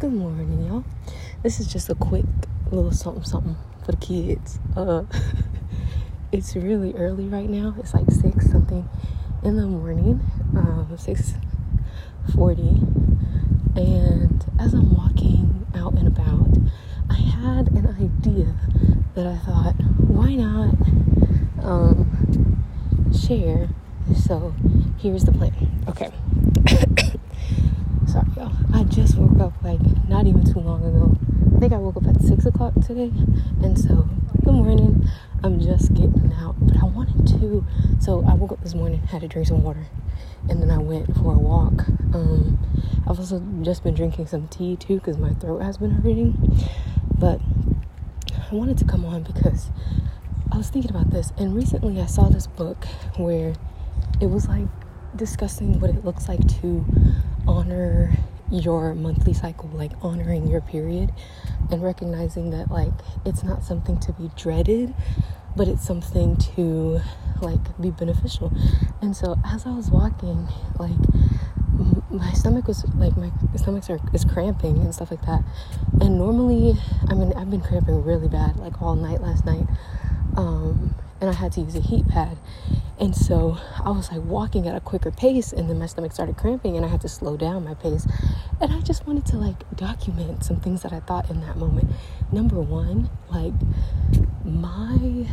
Good morning, y'all. This is just a quick little something something for the kids. Uh it's really early right now. It's like six something in the morning. Um six forty. And as I'm walking out and about, I had an idea that I thought, why not um share? So here's the plan. Okay. Sorry, y'all. I just woke up like not even too long ago. I think I woke up at six o'clock today, and so good morning. I'm just getting out, but I wanted to. So I woke up this morning, had to drink some water, and then I went for a walk. Um, I've also just been drinking some tea too because my throat has been hurting. But I wanted to come on because I was thinking about this, and recently I saw this book where it was like discussing what it looks like to honor your monthly cycle, like honoring your period and recognizing that like it's not something to be dreaded, but it's something to like be beneficial. And so as I was walking, like my stomach was like my stomach are, is cramping and stuff like that. And normally, I mean, I've been cramping really bad, like all night last night. Um, and I had to use a heat pad. And so I was like walking at a quicker pace, and then my stomach started cramping, and I had to slow down my pace. And I just wanted to like document some things that I thought in that moment. Number one, like my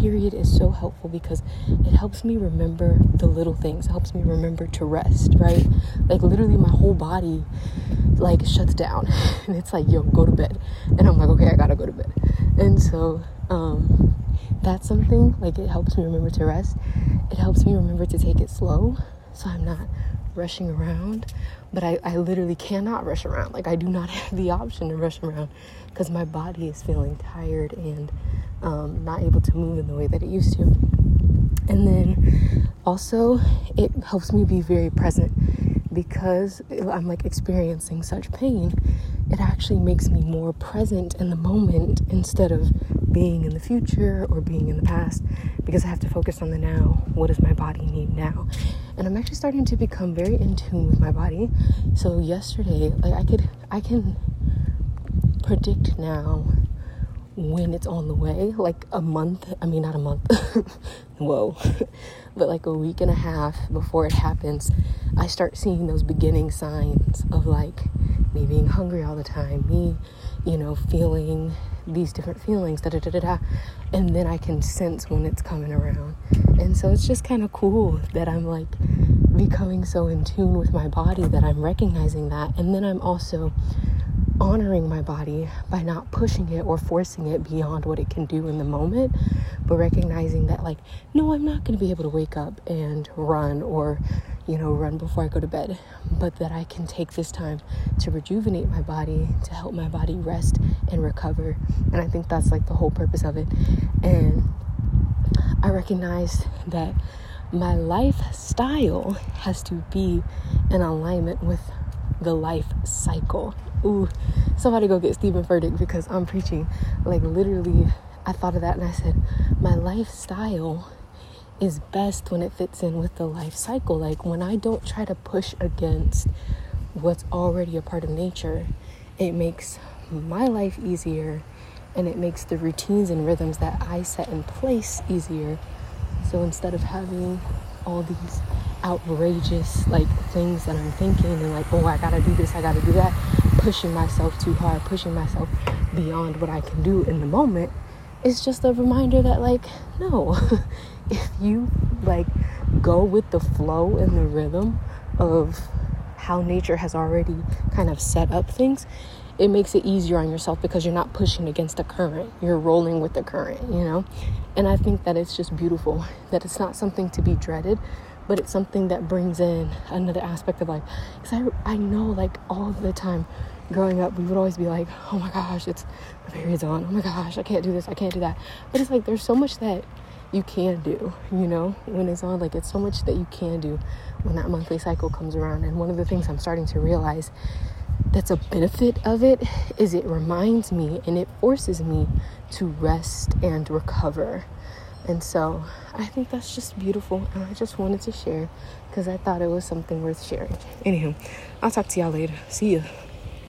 period is so helpful because it helps me remember the little things. It helps me remember to rest, right? Like literally my whole body like shuts down and it's like, yo, go to bed. And I'm like, okay, I gotta go to bed. And so um that's something like it helps me remember to rest. It helps me remember to take it slow so I'm not rushing around. But I, I literally cannot rush around. Like I do not have the option to rush around because my body is feeling tired and um, not able to move in the way that it used to. And then also, it helps me be very present because I'm like experiencing such pain. It actually makes me more present in the moment instead of being in the future or being in the past because I have to focus on the now. What does my body need now? And I'm actually starting to become very in tune with my body. So yesterday, like I could I can predict now when it's on the way, like a month, I mean, not a month, whoa, but like a week and a half before it happens, I start seeing those beginning signs of like me being hungry all the time, me, you know, feeling these different feelings, da da da da da, and then I can sense when it's coming around. And so it's just kind of cool that I'm like becoming so in tune with my body that I'm recognizing that, and then I'm also honoring my body by not pushing it or forcing it beyond what it can do in the moment, but recognizing that, like, no, I'm not going to be able to wake up and run or, you know, run before I go to bed, but that I can take this time to rejuvenate my body, to help my body rest and recover. And I think that's like the whole purpose of it. And I recognize that my lifestyle has to be in alignment with the life cycle ooh, somebody go get Stephen Furtick because I'm preaching. Like literally, I thought of that and I said, my lifestyle is best when it fits in with the life cycle. Like when I don't try to push against what's already a part of nature, it makes my life easier and it makes the routines and rhythms that I set in place easier. So instead of having all these outrageous like things that I'm thinking and like, oh, I gotta do this, I gotta do that, pushing myself too hard, pushing myself beyond what I can do in the moment, it's just a reminder that, like, no, if you like go with the flow and the rhythm of how nature has already kind of set up things, it makes it easier on yourself because you're not pushing against the current. You're rolling with the current, you know? And I think that it's just beautiful that it's not something to be dreaded, but it's something that brings in another aspect of life. Because I, I know, like, all the time growing up, we would always be like, oh my gosh, it's the period's on. Oh my gosh, I can't do this, I can't do that. But it's like there's so much that you can do, you know, when it's on. Like, it's so much that you can do when that monthly cycle comes around. And one of the things I'm starting to realize that's a benefit of it is it reminds me and it forces me to rest and recover and so I think that's just beautiful. And I just wanted to share because I thought it was something worth sharing. Anywho, I'll talk to y'all later. See ya.